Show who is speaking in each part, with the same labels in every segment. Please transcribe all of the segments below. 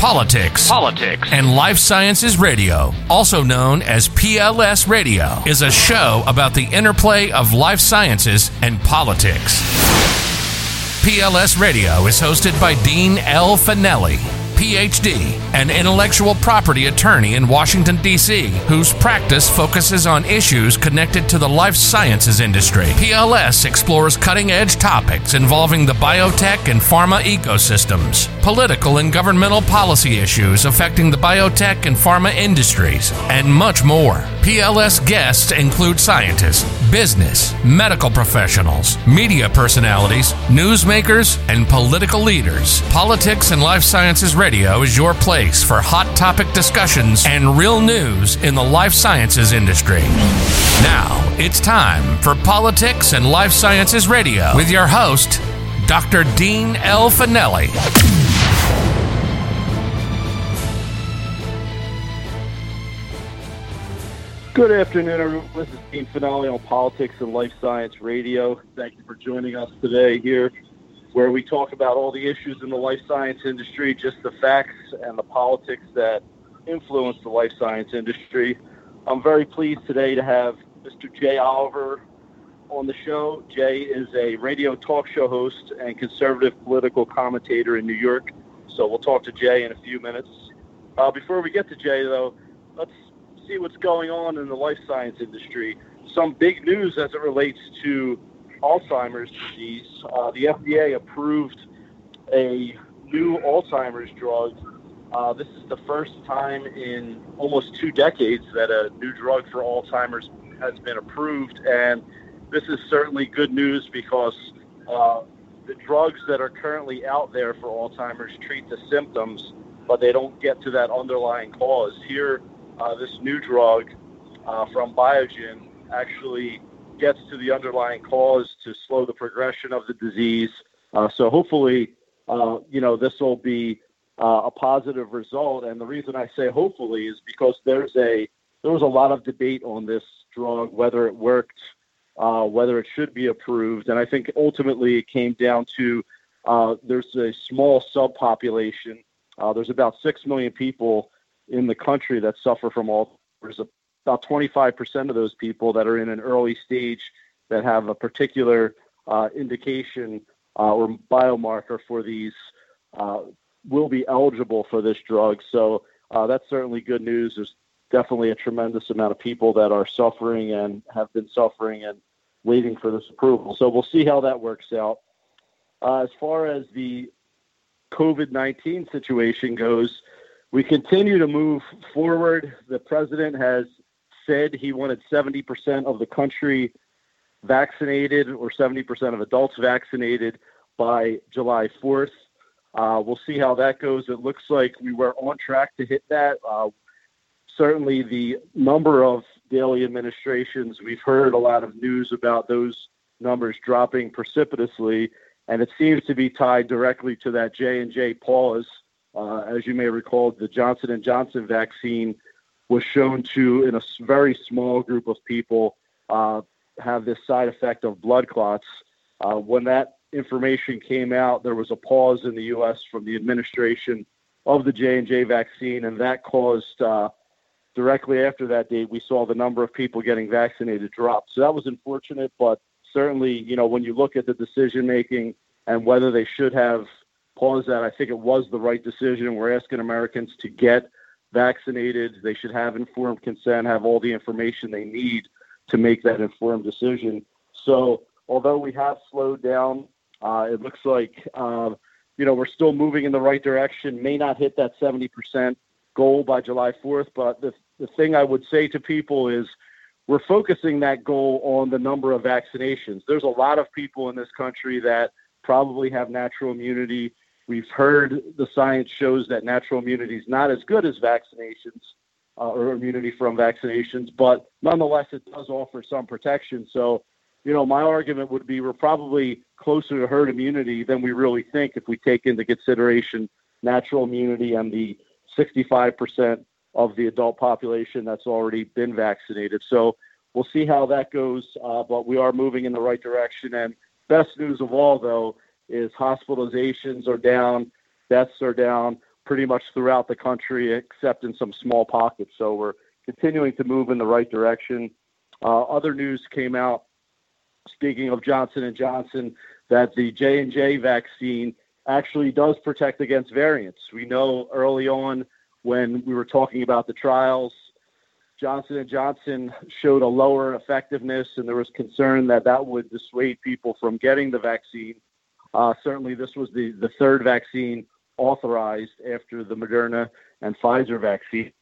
Speaker 1: Politics,
Speaker 2: Politics,
Speaker 1: and Life Sciences Radio, also known as PLS Radio, is a show about the interplay of life sciences and politics. PLS Radio is hosted by Dean L. Finelli, PhD, an intellectual property attorney in Washington, D.C., whose practice focuses on issues connected to the life sciences industry. PLS explores cutting edge topics involving the biotech and pharma ecosystems, political and governmental policy issues affecting the biotech and pharma industries, and much more. PLS guests include scientists, business, medical professionals, media personalities, newsmakers, and political leaders. Politics and Life Sciences Radio is your place for hot topic discussions and real news in the life sciences industry. Now, it's time for Politics and Life Sciences Radio with your host, Dr. Dean L. Finelli.
Speaker 3: Good afternoon, everyone. This is Dean Finelli on Politics and Life Science Radio. Thank you for joining us today here, where we talk about all the issues in the life science industry, just the facts and the politics that influence the life science industry. I'm very pleased today to have Mr. Jay Oliver on the show. Jay is a radio talk show host and conservative political commentator in New York. So we'll talk to Jay in a few minutes. Uh, before we get to Jay, though, let's see what's going on in the life science industry. Some big news as it relates to Alzheimer's disease. Uh, the FDA approved a new Alzheimer's drug. Uh, this is the first time in almost two decades that a new drug for Alzheimer's has been approved, and this is certainly good news because uh, the drugs that are currently out there for Alzheimer's treat the symptoms, but they don't get to that underlying cause. Here, uh, this new drug uh, from Biogen actually gets to the underlying cause to slow the progression of the disease. Uh, so hopefully, uh, you know, this will be uh, a positive result. And the reason I say hopefully is because there's a there was a lot of debate on this drug, whether it worked, uh, whether it should be approved, and I think ultimately it came down to there's a small subpopulation. there's about six million people in the country that suffer from Alzheimer's. About 25% of those people that are in an early stage that have a particular uh, indication uh, or biomarker for these uh, will be eligible for this drug. So uh, that's certainly good news. There's definitely a tremendous amount of people that are suffering and have been suffering and waiting for this approval. So we'll see how that works out. Uh, as far as the COVID 19 situation goes, we continue to move forward. The president has said he wanted 70% of the country vaccinated or 70% of adults vaccinated by July 4th. Uh, we'll see how that goes. It looks like we were on track to hit that. Uh, certainly, the number of daily administrations, we've heard a lot of news about those numbers dropping precipitously, and it seems to be tied directly to that J and J pause uh, as you may recall, the Johnson and Johnson vaccine was shown to, in a very small group of people, uh, have this side effect of blood clots. Uh, when that information came out, there was a pause in the U.S. from the administration of the J and J vaccine, and that caused uh, directly after that date, we saw the number of people getting vaccinated drop. So that was unfortunate, but certainly, you know, when you look at the decision making and whether they should have pause that. I think it was the right decision. We're asking Americans to get vaccinated. They should have informed consent, have all the information they need to make that informed decision. So, although we have slowed down, uh, it looks like uh, you know we're still moving in the right direction. May not hit that 70% goal by July 4th, but the the thing I would say to people is we're focusing that goal on the number of vaccinations. There's a lot of people in this country that probably have natural immunity We've heard the science shows that natural immunity is not as good as vaccinations uh, or immunity from vaccinations, but nonetheless, it does offer some protection. So, you know, my argument would be we're probably closer to herd immunity than we really think if we take into consideration natural immunity and the 65% of the adult population that's already been vaccinated. So we'll see how that goes, uh, but we are moving in the right direction. And best news of all, though, is hospitalizations are down, deaths are down, pretty much throughout the country, except in some small pockets. So we're continuing to move in the right direction. Uh, other news came out. Speaking of Johnson and Johnson, that the J and J vaccine actually does protect against variants. We know early on when we were talking about the trials, Johnson and Johnson showed a lower effectiveness, and there was concern that that would dissuade people from getting the vaccine. Uh, certainly, this was the, the third vaccine authorized after the Moderna and Pfizer vaccine.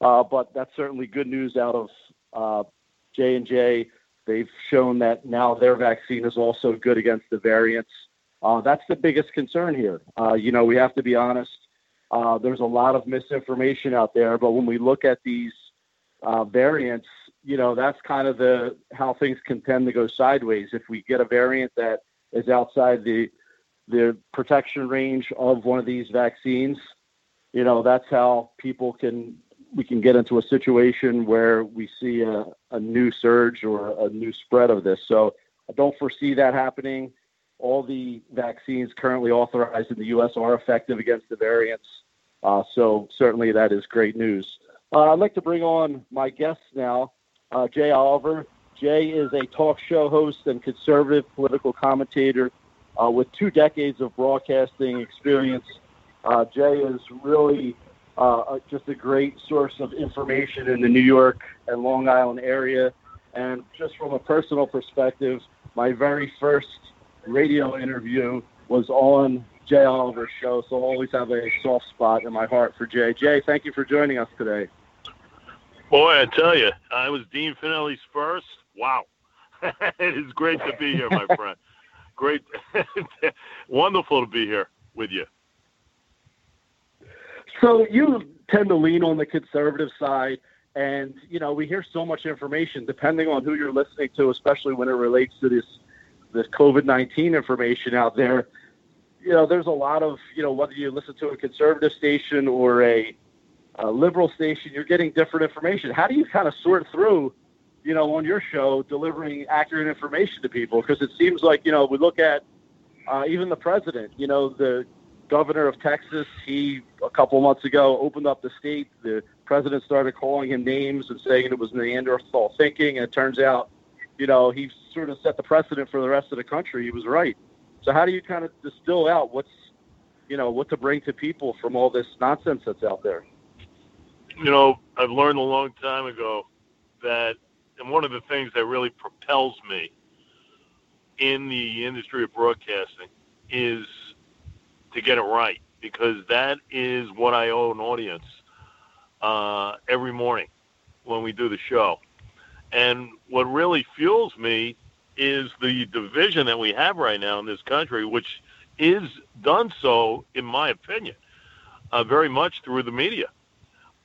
Speaker 3: Uh, but that's certainly good news out of uh, J and J. They've shown that now their vaccine is also good against the variants. Uh, that's the biggest concern here. Uh, you know, we have to be honest. There's a lot of misinformation out there, but when we look at these variants, you know, that's kind of the how things can tend to go sideways. If we get a variant that is outside the the protection range of one of these vaccines, you know, that's how people can we can get into a situation where we see a, a new surge or a new spread of this. So I don't foresee that happening. All the vaccines currently authorized in the U.S. are effective against the variants. Uh, so certainly that is great news. Uh, I'd like to bring on my guests now, uh, Jay Oliver. Jay is a talk show host and conservative political commentator uh, with two decades of broadcasting experience. Uh, Jay is really uh, just a great source of information in the New York and Long Island area. And just from a personal perspective, my very first radio interview was on Jay Oliver's show, so I always have a soft spot in my heart for Jay. Jay, thank you for joining us today.
Speaker 2: Boy, I tell you, I was Dean Finelli's first. Wow. it is great to be here, my friend. Great. Wonderful to be here with you.
Speaker 3: So you tend to lean on the conservative side, and you know we hear so much information depending on who you're listening to, especially when it relates to this this COVID nineteen information out there. You know, there's a lot of you know whether you listen to a conservative station or a, a liberal station, you're getting different information. How do you kind of sort through? You know, on your show, delivering accurate information to people because it seems like you know we look at uh, even the president. You know, the governor of Texas, he a couple months ago opened up the state. The president started calling him names and saying it was Neanderthal thinking, and it turns out, you know, he sort of set the precedent for the rest of the country. He was right. So how do you kind of distill out what's, you know, what to bring to people from all this nonsense that's out there?
Speaker 2: You know, I've learned a long time ago that, and one of the things that really propels me in the industry of broadcasting is to get it right because that is what I owe an audience uh, every morning when we do the show. And what really fuels me is the division that we have right now in this country, which is done so, in my opinion, uh, very much through the media.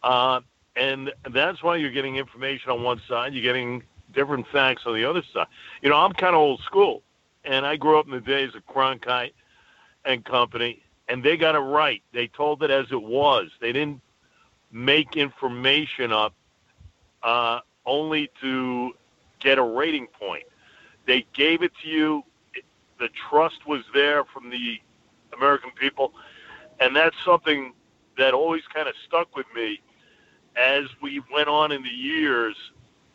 Speaker 2: Uh, and that's why you're getting information on one side, you're getting different facts on the other side. You know, I'm kind of old school, and I grew up in the days of Cronkite and company, and they got it right. They told it as it was. They didn't make information up uh, only to get a rating point. They gave it to you. The trust was there from the American people, and that's something that always kind of stuck with me as we went on in the years,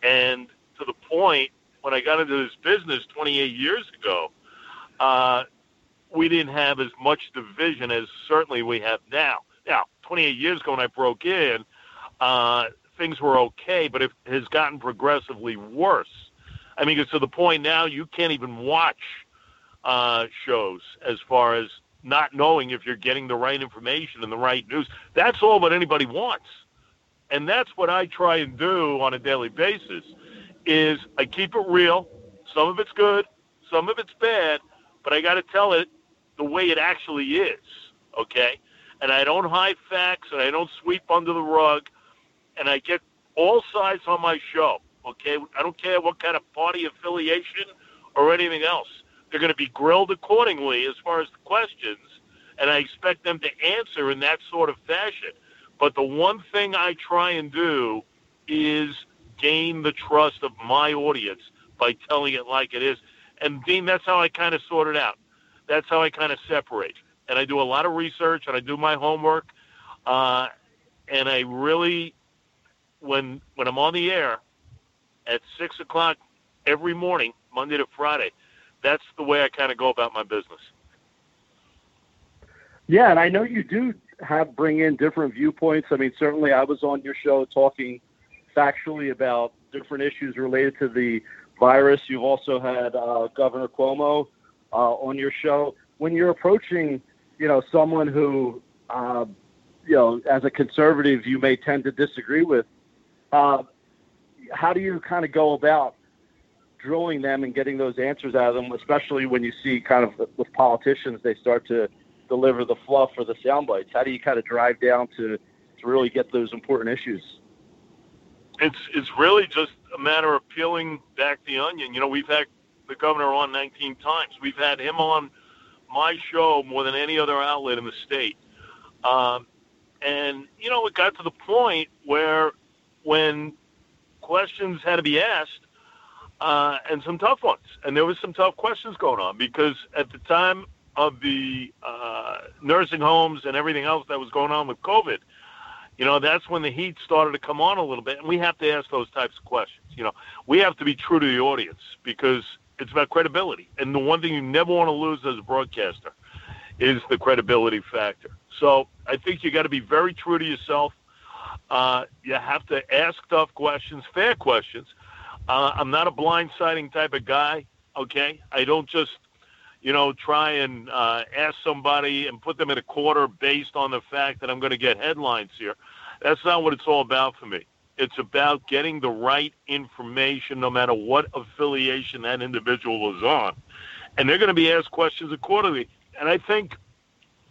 Speaker 2: and to the point when I got into this business 28 years ago. Uh, we didn't have as much division as certainly we have now. Now, 28 years ago when I broke in, uh, things were okay, but it has gotten progressively worse. I mean, it's to the point now you can't even watch uh, shows as far as not knowing if you're getting the right information and the right news. That's all what anybody wants. And that's what I try and do on a daily basis is I keep it real. Some of it's good, some of it's bad, but I got to tell it the way it actually is, okay? And I don't hide facts and I don't sweep under the rug and I get all sides on my show, okay? I don't care what kind of party affiliation or anything else. They're going to be grilled accordingly as far as the questions, and I expect them to answer in that sort of fashion. But the one thing I try and do is gain the trust of my audience by telling it like it is. And Dean, that's how I kind of sort it out that's how I kind of separate. And I do a lot of research and I do my homework. Uh, and I really, when when I'm on the air at six o'clock every morning, Monday to Friday, that's the way I kind of go about my business.
Speaker 3: Yeah, and I know you do have bring in different viewpoints. I mean, certainly I was on your show talking factually about different issues related to the virus. You've also had uh, Governor Cuomo uh, on your show. When you're approaching, you know, someone who, uh, you know, as a conservative, you may tend to disagree with, uh, how do you kind of go about drilling them and getting those answers out of them, especially when you see kind of with politicians, they start to deliver the fluff or the sound bites? How do you kind of drive down to, to really get those important issues?
Speaker 2: It's it's really just a matter of peeling back the onion. You know, we've had the governor on 19 times. We've had him on my show more than any other outlet in the state. Um, and you know, it got to the point where when questions had to be asked, uh, and some tough ones, and there was some tough questions going on because at the time of the uh, nursing homes and everything else that was going on with COVID, you know, that's when the heat started to come on a little bit, and we have to ask those types of questions. You know, we have to be true to the audience because it's about credibility, and the one thing you never want to lose as a broadcaster is the credibility factor. So I think you got to be very true to yourself. Uh, you have to ask tough questions, fair questions. Uh, I'm not a blindsiding type of guy. Okay, I don't just you know, try and uh, ask somebody and put them in a quarter based on the fact that I'm going to get headlines here. That's not what it's all about for me. It's about getting the right information no matter what affiliation that individual is on. And they're going to be asked questions accordingly. And I think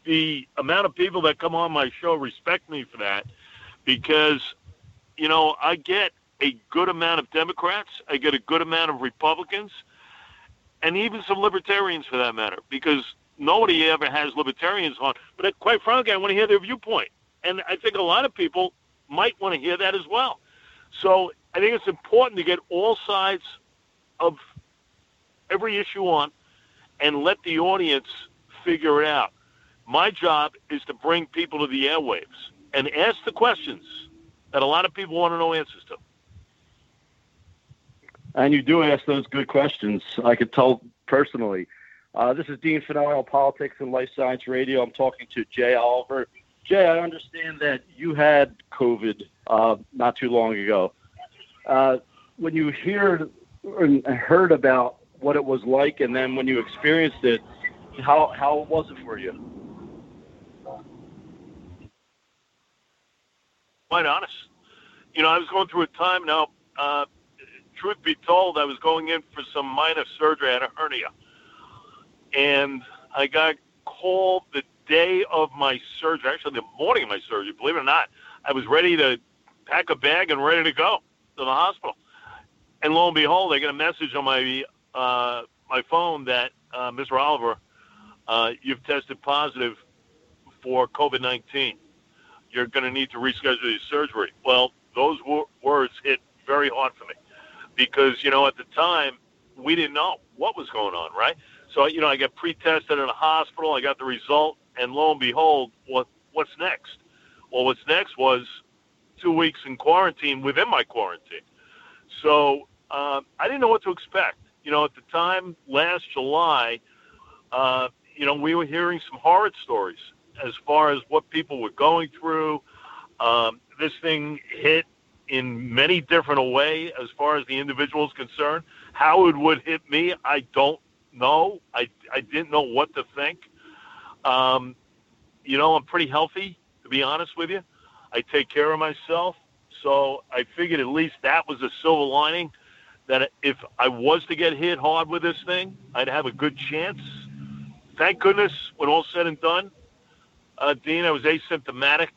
Speaker 2: the amount of people that come on my show respect me for that because, you know, I get a good amount of Democrats, I get a good amount of Republicans – and even some libertarians for that matter, because nobody ever has libertarians on. But quite frankly, I want to hear their viewpoint, and I think a lot of people might want to hear that as well. So I think it's important to get all sides of every issue on, and let the audience figure it out. My job is to bring people to the airwaves and ask the questions that a lot of people want to know answers to.
Speaker 3: And you do ask those good questions. I could tell personally. Uh, this is Dean Finelli Politics and Life Science Radio. I'm talking to Jay Oliver. Jay, I understand that you had COVID uh, not too long ago. Uh, when you hear and heard about what it was like, and then when you experienced it, how how was it for you?
Speaker 2: Quite honest. You know, I was going through a time now. Truth be told, I was going in for some minor surgery. I had a hernia. And I got called the day of my surgery, actually the morning of my surgery, believe it or not. I was ready to pack a bag and ready to go to the hospital. And lo and behold, I get a message on my uh, my phone that uh, Mr. Oliver, uh, you've tested positive for COVID-19. You're going to need to reschedule your surgery. Well, those w- words hit very hard for me because you know at the time we didn't know what was going on, right? So you know I got pre-tested in a hospital, I got the result, and lo and behold, what what's next? Well, what's next was two weeks in quarantine within my quarantine. So uh, I didn't know what to expect. You know, at the time last July, uh, you know, we were hearing some horror stories as far as what people were going through. Um, this thing hit in many different ways as far as the individual is concerned. How it would hit me, I don't know. I, I didn't know what to think. Um, you know, I'm pretty healthy, to be honest with you. I take care of myself. So I figured at least that was a silver lining that if I was to get hit hard with this thing, I'd have a good chance. Thank goodness, when all said and done, uh, Dean, I was asymptomatic.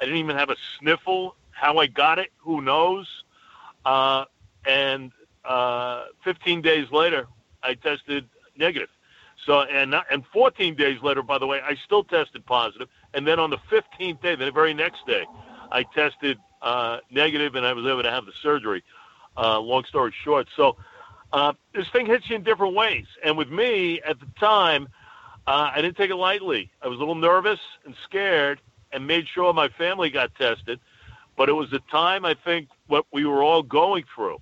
Speaker 2: I didn't even have a sniffle how I got it, who knows? Uh, and uh, 15 days later, I tested negative. So and and 14 days later, by the way, I still tested positive. And then on the 15th day, the very next day, I tested uh, negative, and I was able to have the surgery. Uh, long story short, so uh, this thing hits you in different ways. And with me at the time, uh, I didn't take it lightly. I was a little nervous and scared, and made sure my family got tested. But it was a time, I think, what we were all going through,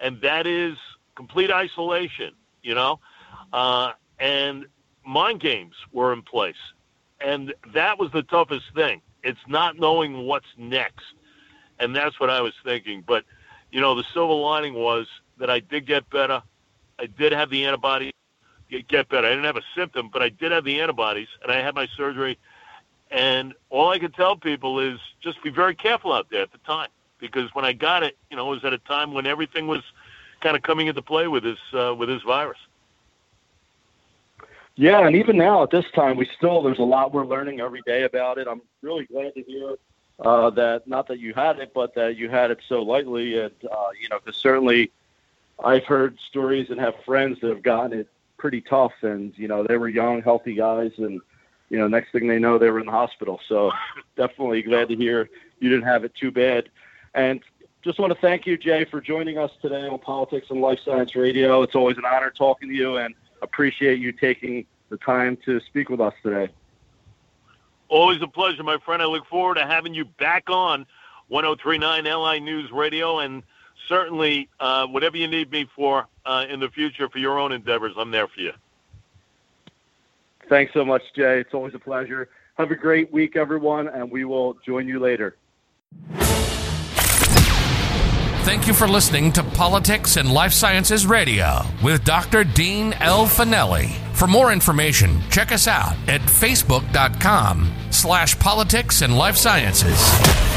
Speaker 2: and that is complete isolation, you know? Uh, and mind games were in place. And that was the toughest thing. It's not knowing what's next. And that's what I was thinking. But, you know, the silver lining was that I did get better. I did have the antibodies get better. I didn't have a symptom, but I did have the antibodies, and I had my surgery. And all I could tell people is just be very careful out there at the time, because when I got it, you know, it was at a time when everything was kind of coming into play with this uh, with this virus.
Speaker 3: Yeah, and even now at this time, we still there's a lot we're learning every day about it. I'm really glad to hear uh, that not that you had it, but that you had it so lightly, and uh, you know, because certainly I've heard stories and have friends that have gotten it pretty tough, and you know, they were young, healthy guys, and you know, next thing they know, they were in the hospital. So definitely glad to hear you didn't have it too bad. And just want to thank you, Jay, for joining us today on Politics and Life Science Radio. It's always an honor talking to you, and appreciate you taking the time to speak with us today.
Speaker 2: Always a pleasure, my friend. I look forward to having you back on 1039 LI News Radio, and certainly uh, whatever you need me for uh, in the future for your own endeavors, I'm there for you.
Speaker 3: Thanks so much, Jay. It's always a pleasure. Have a great week, everyone, and we will join you later.
Speaker 1: Thank you for listening to Politics and Life Sciences Radio with Dr. Dean L. Finelli. For more information, check us out at facebook.com slash politics and life sciences.